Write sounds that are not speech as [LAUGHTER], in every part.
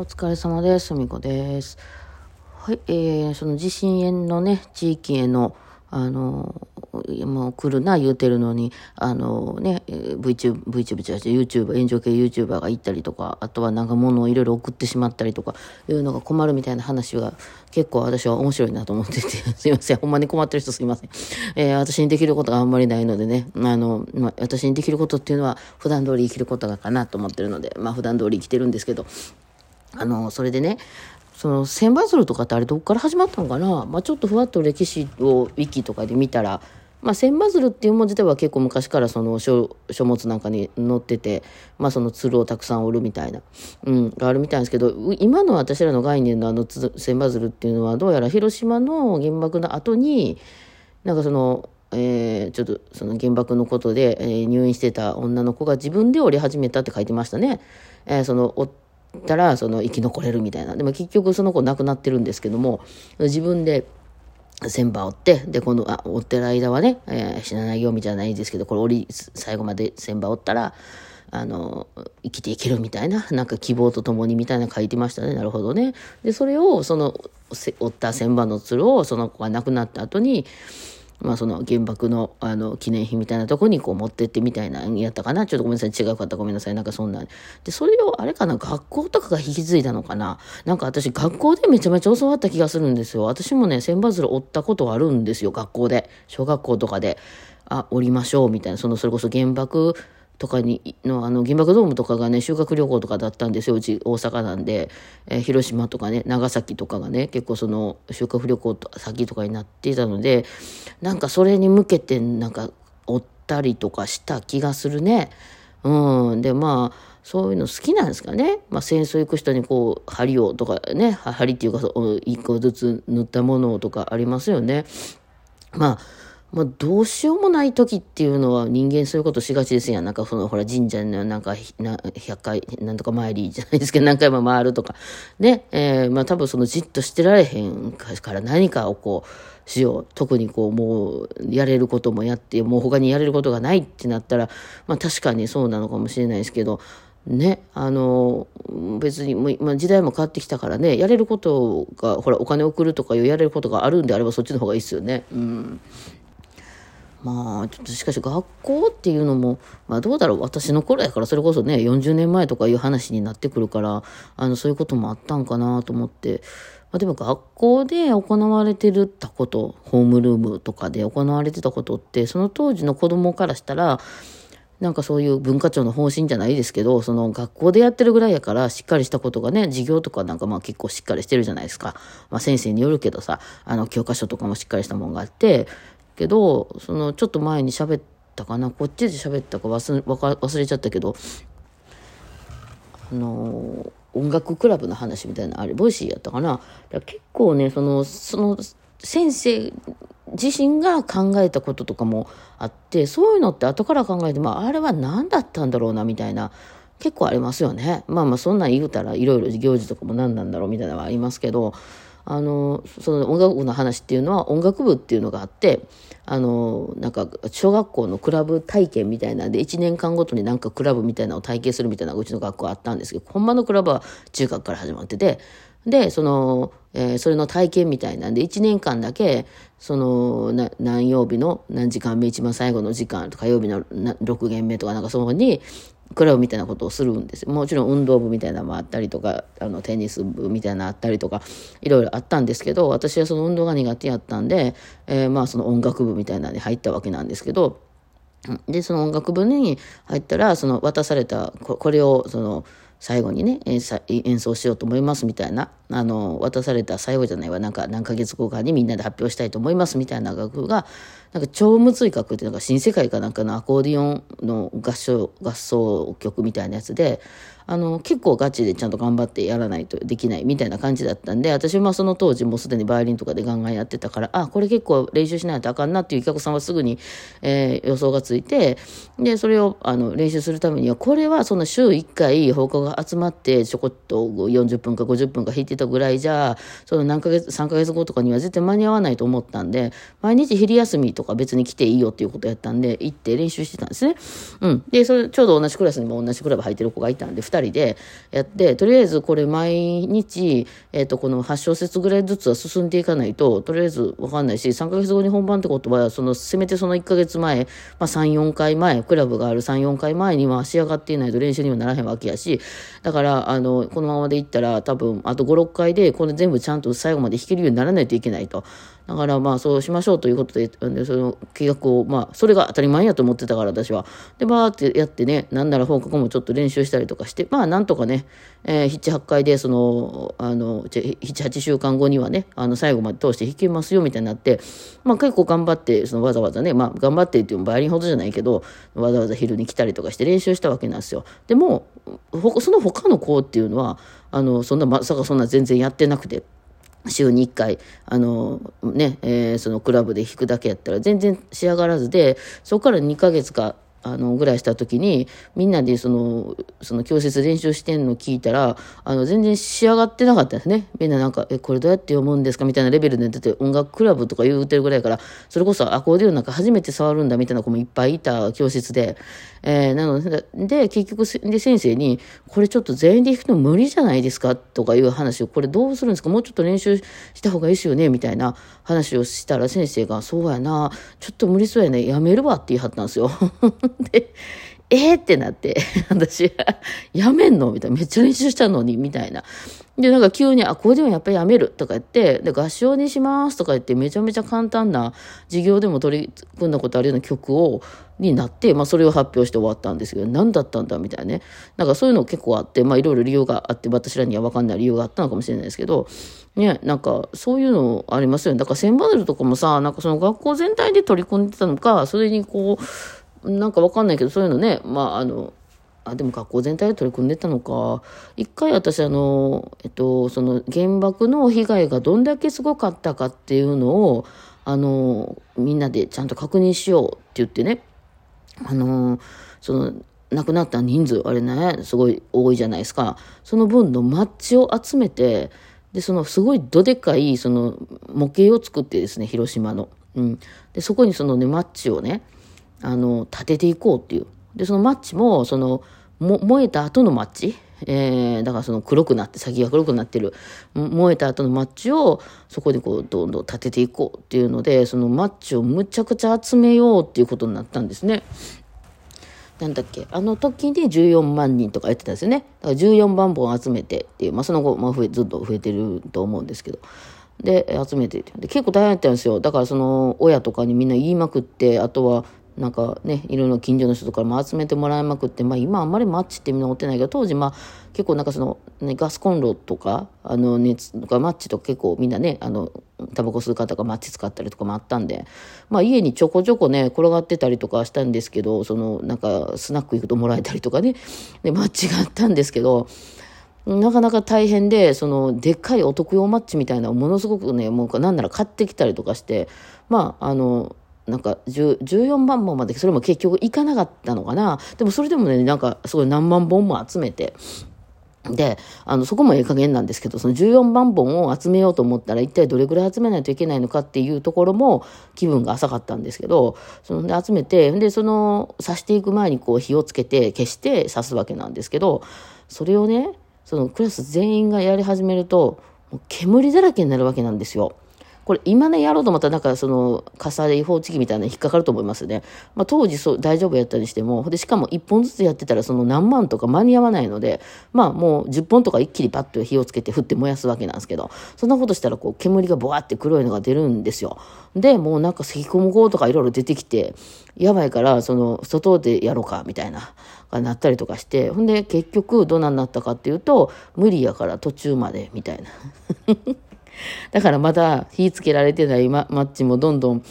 お疲れ様です。みこです。はい、えー、その地震炎のね、地域への、あの、もう来るな言うてるのに、あのね、VTube、VTuber じゃなくて YouTuber、炎上系 YouTuber が行ったりとか、あとはなんか物をいろいろ送ってしまったりとか、いうのが困るみたいな話が結構私は面白いなと思ってて、[LAUGHS] すいません。ほんまに困ってる人すいません。えー私にできることがあんまりないのでね、あの、まあ、私にできることっていうのは普段通り生きることがかなと思ってるので、まあ普段通り生きてるんですけど、あの、それでね、その千羽鶴とかってあれどっから始まったのかな、まあ、ちょっとふわっと歴史をウィキとかで見たら、まあ、千羽鶴っていう文字では結構昔からその書書物なんかに載ってて、まあ、その鶴をたくさん折るみたいな、うん、があるみたいなんですけど今の私らの概念のあの千羽鶴っていうのはどうやら広島の原爆の後になんかその、えーちょっとその原爆のことで、えー入院してた女の子が自分で折り始めたって書いてましたね。えーそのたらその生き残れるみたいな。でも結局その子亡くなってるんですけども自分で千羽折って、で、この、あ、折ってる間はね、えー死なないようみたいないですけど、これ折り、最後まで千羽折ったら、あの、生きていけるみたいな、なんか希望とともにみたいな書いてましたね。なるほどね。で、それを、その、せ折った千羽の鶴を、その子が亡くなった後に、まあその原爆のあの記念碑みたいなとこにこう持ってってみたいなやったかな。ちょっとごめんなさい違うかったごめんなさい。なんかそんなでそれをあれかな学校とかが引き継いだのかな。なんか私学校でめちゃめちゃ教わった気がするんですよ。私もね千羽鶴折ったことあるんですよ学校で。小学校とかで。あ折りましょうみたいな。そのそれこそ原爆とかにのあの原爆ドームとかがね修学旅行とかだったんですようち大阪なんで、えー広島とかね長崎とかがね結構その修学旅行先とかになっていたのでなんかそれに向けてなんか追ったりとかした気がするね。うん、でまあそういうの好きなんですかね、まあ、戦争行く人にこう針をとかね針っていうか一個ずつ塗ったものとかありますよね。まあまあ、どうしようもない時っていうのは人間そういうことしがちですやん。なんかそのほら神社のなんか100回なんとか参りじゃないですけど何回も回るとか。ね。えーまあ多分そのじっとしてられへんから何かをこうしよう。特にこうもうやれることもやってもう他にやれることがないってなったらまあ確かにそうなのかもしれないですけどね、あの別にもう、まあ、時代も変わってきたからねやれることがほらお金を送るとかいうやれることがあるんであればそっちの方がいいですよね。うんまあ、ちょっとしかし学校っていうのも、まあどうだろう、私の頃やからそれこそね、40年前とかいう話になってくるから、あの、そういうこともあったんかなと思って、まあでも学校で行われてるったこと、ホームルームとかで行われてたことって、その当時の子供からしたら、なんかそういう文化庁の方針じゃないですけど、その学校でやってるぐらいやから、しっかりしたことがね、授業とかなんかまあ結構しっかりしてるじゃないですか。まあ先生によるけどさ、あの教科書とかもしっかりしたもんがあって、けど、そのちょっと前に喋ったかな、こっちで喋ったか忘れわか忘れちゃったけど、あの音楽クラブの話みたいなあれボイシーやったかな。か結構ねそのその先生自身が考えたこととかもあってそういうのって後から考えて、まあ、あれは何だったんだろうなみたいな結構ありますよね。まあまあそんなん言うたらいろいろ行事とかも何なんだろうみたいなのはありますけどあのその音楽部の話っていうのは音楽部っていうのがあってあのなんか小学校のクラブ体験みたいなんで1年間ごとになんかクラブみたいなのを体験するみたいなうちの学校あったんですけどほんまのクラブは中学から始まっててでその、えーそれの体験みたいなんで1年間だけそのな何曜日の何時間目一番最後の時間とか火曜日の6限目とかなんかそのにクラブみたいなことをするんですもちろん運動部みたいなのもあったりとかあのテニス部みたいなのあったりとかいろいろあったんですけど私はその運動が苦手やったんで、えーまあその音楽部みたいなのに入ったわけなんですけどでその音楽部に入ったらその渡されたこれをその最後にね演奏演奏しようと思いますみたいなあの渡された最後じゃないわなんか何ヶ月後かにみんなで発表したいと思いますみたいな楽譜がなんか超無追覚っていうのが新世界かなんかのアコーディオンの合唱合奏曲みたいなやつであの結構ガチでちゃんと頑張ってやらないとできないみたいな感じだったんで私はその当時もうすでにバイオリンとかでガンガンやってたからあこれ結構練習しないとあかんなっていう企画さんはすぐに、えー予想がついてでそれをあの練習するためにはこれはその週1回放課が集まってちょこっと40分か50分か弾いてたぐらいじゃその何ヶ月3ヶ月後とかには絶対間に合わないと思ったんで毎日昼休みととか別に来ていいよっていうことやったんで、行って練習してたんですね。うん。で、それ、ちょうど同じクラスにも同じクラブ入ってる子がいたんで、二人でやって、とりあえずこれ毎日、えっ、ー、と、この8小節ぐらいずつは進んでいかないと、とりあえずわかんないし、3ヶ月後に本番ってことは、その、せめてその1ヶ月前、まあ3、4回前、クラブがある3、4回前には仕上がっていないと練習にはならへんわけやし、だから、あの、このままでいったら多分、あと5、6回で、これ全部ちゃんと最後まで弾けるようにならないといけないと。だからまあそうしましょうということで、でその契約を、まあそれが当たり前やと思ってたから私は。で、バーってやってね、なんなら放課後もちょっと練習したりとかして、まあなんとかね、えー、7、8回でその、あの、7、8週間後にはね、あの最後まで通して弾けますよみたいになって、まあ結構頑張って、そのわざわざね、まあ頑張ってっていうのバイオリンほどじゃないけど、わざわざ昼に来たりとかして練習したわけなんですよ。でも、その他の子っていうのは、あの、そんなまさかそんな全然やってなくて、週に1回、あの、ね、えー、そのクラブで弾くだけやったら全然仕上がらずで、そこから2ヶ月か、あの、ぐらいした時に、みんなでその、その教室練習してんの聞いたら、あの、全然仕上がってなかったですね。みんななんか、え、これどうやって読むんですか？みたいなレベルで出て、音楽クラブとか言うてるぐらいから、それこそアコーディオンなんか初めて触るんだみたいな子もいっぱいいた教室で、えー、なので、で、結局、で、先生に、これちょっと全員で弾くの無理じゃないですか？とかいう話を、これどうするんですか？もうちょっと練習した方がいいですよね？みたいな話をしたら先生が、そうやな、ちょっと無理そうやね、やめるわって言い張ったんですよ。で、[LAUGHS] えー、ってなって、[LAUGHS] 私、やめんの？みたいな。めっちゃ練習したのにみたいな。で、なんか急に、あ、これでもやっぱりやめる？とか言って、で、合唱にします？とか言って、めちゃめちゃ簡単な授業でも取り組んだことあるような曲を、になって、まあそれを発表して終わったんですけど、何だったんだ？みたいなね。なんかそういうの結構あって、まあいろいろ理由があって、私らには分かんない理由があったのかもしれないですけど、ね、なんかそういうのありますよね。だから千バドルとかもさ、なんかその学校全体で取り組んでたのか、それにこう、なんか分かんないけど、そういうのね、まああの、あでも学校全体で取り組んでたのか。一回私あの、えっと、その原爆の被害がどんだけすごかったかっていうのをあのみんなでちゃんと確認しようって言ってね。あのその亡くなった人数あれねすごい多いじゃないですか。その分のマッチを集めてでそのすごいどでかいその模型を作ってですね広島の、うん、でそこにそのねマッチをねあの立てていこうっていうで、そのマッチも、その、も燃えた後のマッチ、えー、だからその黒くなって、先が黒くなってる、燃えた後のマッチを、そこでこう、どんどん立てていこうっていうので、そのマッチをむちゃくちゃ集めようっていうことになったんですね。なんだっけ、あの時に14万人とかやってたんですよね。だから14万本集めてっていう、まあその後、まあ増え、ずっと増えてると思うんですけど。で、集めてで結構大変だったんですよ。だからその、親とかにみんな言いまくって、あとは、なんかね、いろいろ近所の人とかも集めてもらいまくって、まあ今あんまりマッチってみんな持ってないけど、当時まあ結構なんかその、ね、ガスコンロとか、あの熱とかマッチとか結構みんなね、あの、タバコ吸う方がマッチ使ったりとかもあったんで、まあ家にちょこちょこね、転がってたりとかしたんですけど、そのなんかスナック行くともらえたりとかね、で、マッチがあったんですけど、なかなか大変で、その、でっかいお得用マッチみたいなものすごくね、もうなんなら買ってきたりとかして、まあ、あの、なんか14万本までそれも結局いかなかったのかなでもそれでもねなんかすごい何万本も集めてで、あの、そこもええ加減なんですけど、その14万本を集めようと思ったら、一体どれぐらい集めないといけないのかっていうところも気分が浅かったんですけど、そので集めて、で、その、刺していく前にこう火をつけて消して刺すわけなんですけど、それをね、そのクラス全員がやり始めると、煙だらけになるわけなんですよ。これ今ね、やろうと思ったらなんかその、傘で違法チキみたいなの引っかかると思いますね。まあ当時そう大丈夫やったにしても、で、しかも1本ずつやってたらその何万とか間に合わないので、まあもう10本とか一気にパッと火をつけて振って燃やすわけなんですけど、そんなことしたらこう煙がボワって黒いのが出るんですよ。で、もうなんか咳込む号とかいろいろ出てきて、やばいから、その、外でやろうか、みたいな、がなったりとかして、ほんで結局どうなんなったかっていうと、無理やから途中まで、みたいな。だからまだ火つけられてないマッチもどんどん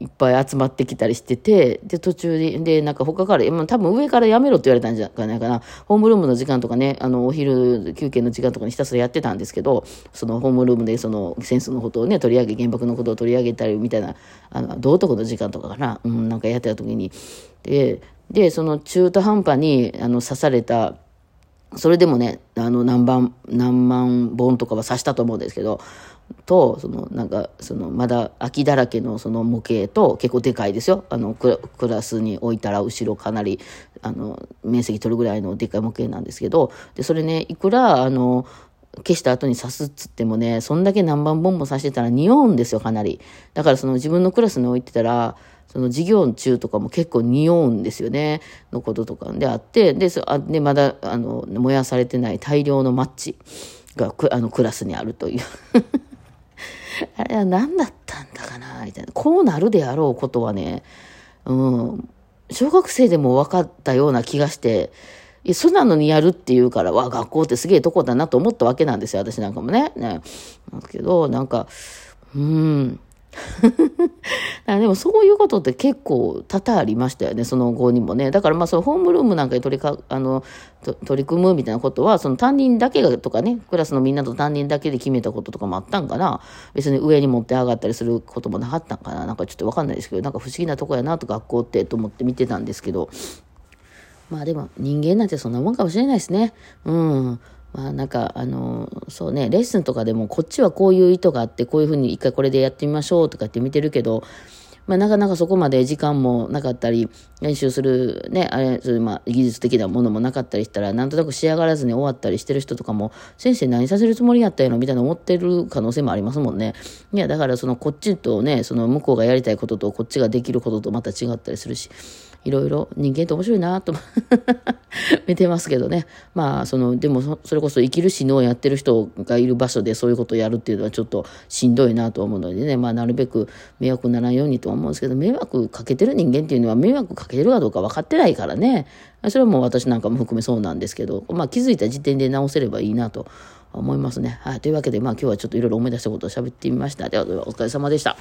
いっぱい集まってきたりしてて、で、途中で、で、なんか他から、まあ、多分上からやめろって言われたんじゃないかな。ホームルームの時間とかね、あの、お昼休憩の時間とかにひたすらやってたんですけど、そのホームルームでその戦争のことをね、取り上げ、原爆のことを取り上げたりみたいな、あの、道徳の時間とかかな、うん、なんかやってた時に、で、で、その中途半端に、あの、刺された、それでもね、あの、何番、何万本とかは刺したと思うんですけど、と、そのなんか、そのまだ空きだらけのその模型と結構でかいですよ。あのクラスに置いたら後ろかなり、あの、面積取るぐらいのでかい模型なんですけど、で、それね、いくら、あの、消した後に刺すっつってもね、そんだけ何番ボンボン刺してたら匂うんですよ、かなり。だからその自分のクラスに置いてたら、その授業中とかも結構匂うんですよね、のこととかであって、で、そあでまだ、あの、燃やされてない大量のマッチがあのクラスにあるという。[LAUGHS] あれは何だったんだかな、みたいな。こうなるであろうことはね、うん、小学生でも分かったような気がして、いや、そんなのにやるって言うから、わ、学校ってすげえとこだなと思ったわけなんですよ、私なんかもね。ね。だけど、なんか、うん。[LAUGHS] だでもそういうことって結構多々ありましたよね、その後にもね。だからまあそのホームルームなんかに取りかあの取り組むみたいなことは、その担任だけがとかね、クラスのみんなと担任だけで決めたこととかもあったんかな。別に上に持って上がったりすることもなかったんかな。なんかちょっとわかんないですけど、なんか不思議なとこやなと学校ってと思って見てたんですけど。まあでも人間なんてそんなもんかもしれないですね。うん。まあなんか、あの、そうね、レッスンとかでもこっちはこういう意図があって、こういうふうに一回これでやってみましょうとかって見てるけど、まあなかなかそこまで時間もなかったり、練習するね、あれ、そういうまあ技術的なものもなかったりしたら、なんとなく仕上がらずに終わったりしてる人とかも、先生何させるつもりやったんやろみたいな思ってる可能性もありますもんね。いや、だからそのこっちとね、その向こうがやりたいこととこっちができることとまた違ったりするし、いろいろ人間って面白いなと [LAUGHS] 見てますけどね。まあ、その、でもそれこそ生きる死ぬをやってる人がいる場所でそういうことをやるっていうのはちょっとしんどいなと思うのでね、まあ、なるべく迷惑ならんようにと思うんですけど、迷惑かけてる人間っていうのは迷惑かけてるかどうか分かってないからね。それはもう私なんかも含めそうなんですけど、まあ、気づいた時点で直せればいいなと思いますね。はい。というわけで、まあ今日はちょっといろいろ思い出したことを喋ってみました。では、お疲れ様でした。